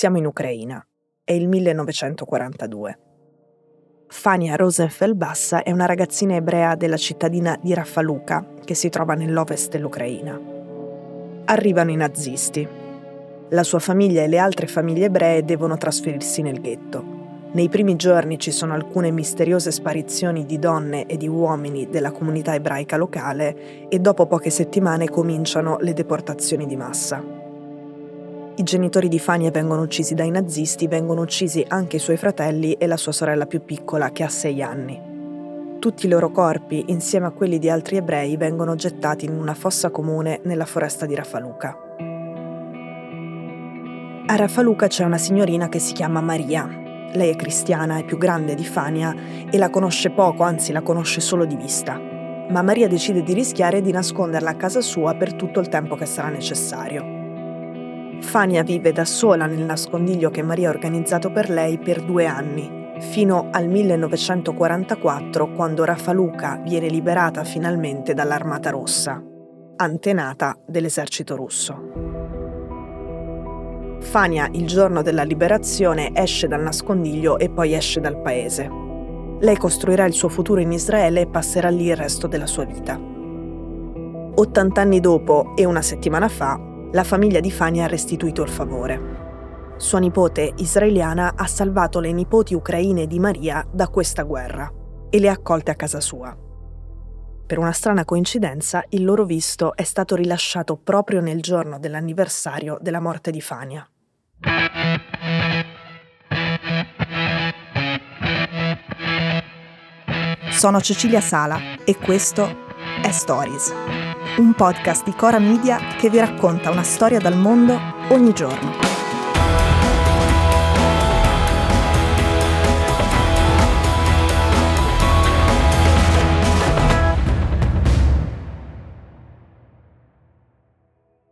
Siamo in Ucraina. È il 1942. Fania Rosenfeld-Bassa è una ragazzina ebrea della cittadina di Raffaluka, che si trova nell'ovest dell'Ucraina. Arrivano i nazisti. La sua famiglia e le altre famiglie ebree devono trasferirsi nel ghetto. Nei primi giorni ci sono alcune misteriose sparizioni di donne e di uomini della comunità ebraica locale e dopo poche settimane cominciano le deportazioni di massa. I genitori di Fania vengono uccisi dai nazisti, vengono uccisi anche i suoi fratelli e la sua sorella più piccola che ha sei anni. Tutti i loro corpi, insieme a quelli di altri ebrei, vengono gettati in una fossa comune nella foresta di Raffaluca. A Raffaluca c'è una signorina che si chiama Maria, lei è cristiana, è più grande di Fania e la conosce poco, anzi la conosce solo di vista. Ma Maria decide di rischiare di nasconderla a casa sua per tutto il tempo che sarà necessario. Fania vive da sola nel nascondiglio che Maria ha organizzato per lei per due anni, fino al 1944 quando Raffaluca viene liberata finalmente dall'Armata Rossa, antenata dell'esercito russo. Fania, il giorno della liberazione, esce dal nascondiglio e poi esce dal paese. Lei costruirà il suo futuro in Israele e passerà lì il resto della sua vita. 80 anni dopo e una settimana fa, la famiglia di Fania ha restituito il favore. Sua nipote israeliana ha salvato le nipoti ucraine di Maria da questa guerra e le ha accolte a casa sua. Per una strana coincidenza, il loro visto è stato rilasciato proprio nel giorno dell'anniversario della morte di Fania. Sono Cecilia Sala e questo è Stories, un podcast di Cora Media che vi racconta una storia dal mondo ogni giorno.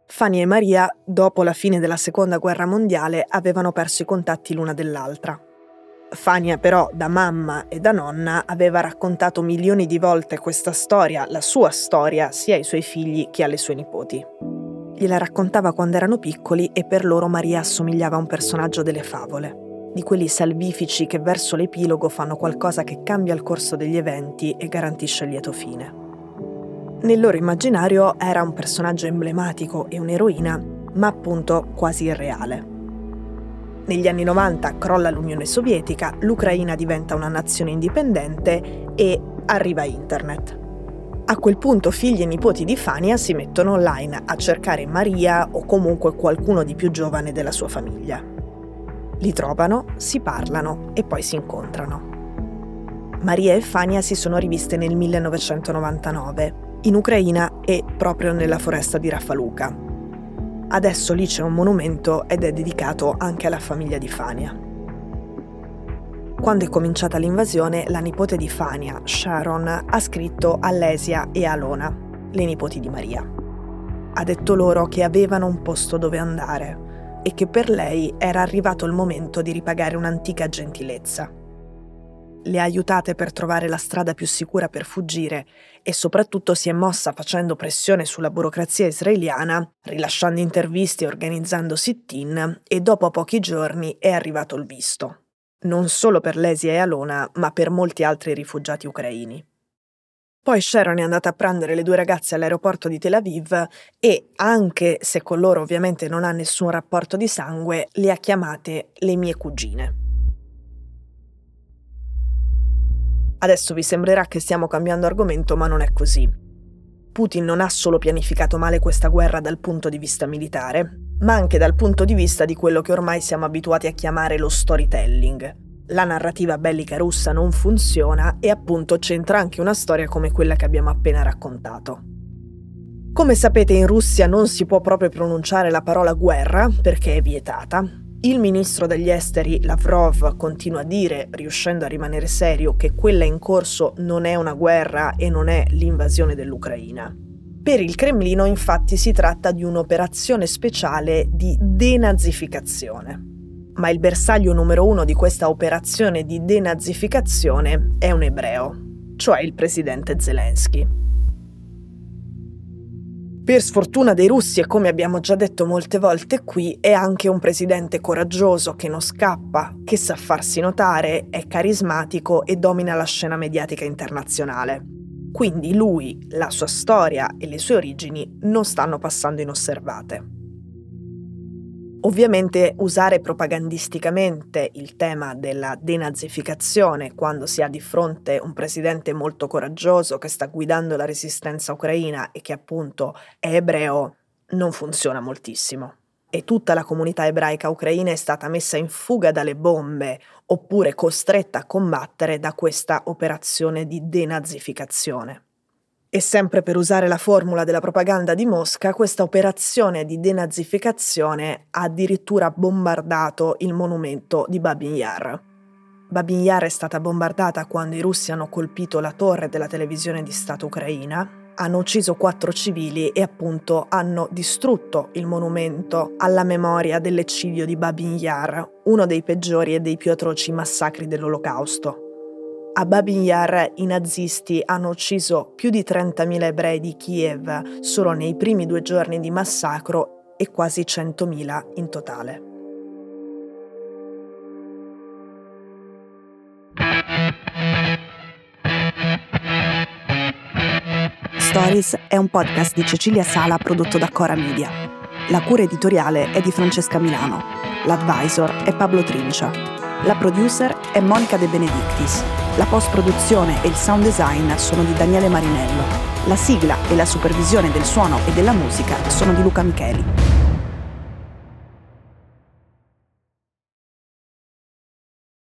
Fanny e Maria, dopo la fine della seconda guerra mondiale, avevano perso i contatti l'una dell'altra. Fania però, da mamma e da nonna, aveva raccontato milioni di volte questa storia, la sua storia, sia ai suoi figli che alle sue nipoti. Gliela raccontava quando erano piccoli e per loro Maria assomigliava a un personaggio delle favole, di quelli salvifici che verso l'epilogo fanno qualcosa che cambia il corso degli eventi e garantisce il lieto fine. Nel loro immaginario era un personaggio emblematico e un'eroina, ma appunto quasi irreale. Negli anni 90 crolla l'Unione Sovietica, l'Ucraina diventa una nazione indipendente e arriva Internet. A quel punto figli e nipoti di Fania si mettono online a cercare Maria o comunque qualcuno di più giovane della sua famiglia. Li trovano, si parlano e poi si incontrano. Maria e Fania si sono riviste nel 1999 in Ucraina e proprio nella foresta di Raffaluca. Adesso lì c'è un monumento ed è dedicato anche alla famiglia di Fania. Quando è cominciata l'invasione, la nipote di Fania, Sharon, ha scritto a Lesia e Alona, le nipoti di Maria. Ha detto loro che avevano un posto dove andare e che per lei era arrivato il momento di ripagare un'antica gentilezza le ha aiutate per trovare la strada più sicura per fuggire e soprattutto si è mossa facendo pressione sulla burocrazia israeliana, rilasciando interviste e organizzando sit-in e dopo pochi giorni è arrivato il visto. Non solo per Lesia e Alona, ma per molti altri rifugiati ucraini. Poi Sharon è andata a prendere le due ragazze all'aeroporto di Tel Aviv e, anche se con loro ovviamente non ha nessun rapporto di sangue, le ha chiamate le mie cugine. Adesso vi sembrerà che stiamo cambiando argomento, ma non è così. Putin non ha solo pianificato male questa guerra dal punto di vista militare, ma anche dal punto di vista di quello che ormai siamo abituati a chiamare lo storytelling. La narrativa bellica russa non funziona e appunto c'entra anche una storia come quella che abbiamo appena raccontato. Come sapete in Russia non si può proprio pronunciare la parola guerra perché è vietata, il ministro degli esteri Lavrov continua a dire, riuscendo a rimanere serio, che quella in corso non è una guerra e non è l'invasione dell'Ucraina. Per il Cremlino infatti si tratta di un'operazione speciale di denazificazione. Ma il bersaglio numero uno di questa operazione di denazificazione è un ebreo, cioè il presidente Zelensky. Per sfortuna dei russi, e come abbiamo già detto molte volte qui, è anche un presidente coraggioso che non scappa, che sa farsi notare, è carismatico e domina la scena mediatica internazionale. Quindi lui, la sua storia e le sue origini non stanno passando inosservate. Ovviamente usare propagandisticamente il tema della denazificazione quando si ha di fronte un presidente molto coraggioso che sta guidando la resistenza ucraina e che appunto è ebreo non funziona moltissimo. E tutta la comunità ebraica ucraina è stata messa in fuga dalle bombe oppure costretta a combattere da questa operazione di denazificazione. E sempre per usare la formula della propaganda di Mosca, questa operazione di denazificazione ha addirittura bombardato il monumento di Babin Yar. Babin Yar è stata bombardata quando i russi hanno colpito la torre della televisione di Stato ucraina, hanno ucciso quattro civili e appunto hanno distrutto il monumento alla memoria dell'eccidio di Babin Yar, uno dei peggiori e dei più atroci massacri dell'Olocausto. A Babin Yar i nazisti hanno ucciso più di 30.000 ebrei di Kiev solo nei primi due giorni di massacro e quasi 100.000 in totale. Stories è un podcast di Cecilia Sala prodotto da Cora Media. La cura editoriale è di Francesca Milano. L'advisor è Pablo Trincia. La producer è Monica De Benedictis. La post-produzione e il sound design sono di Daniele Marinello. La sigla e la supervisione del suono e della musica sono di Luca Micheli.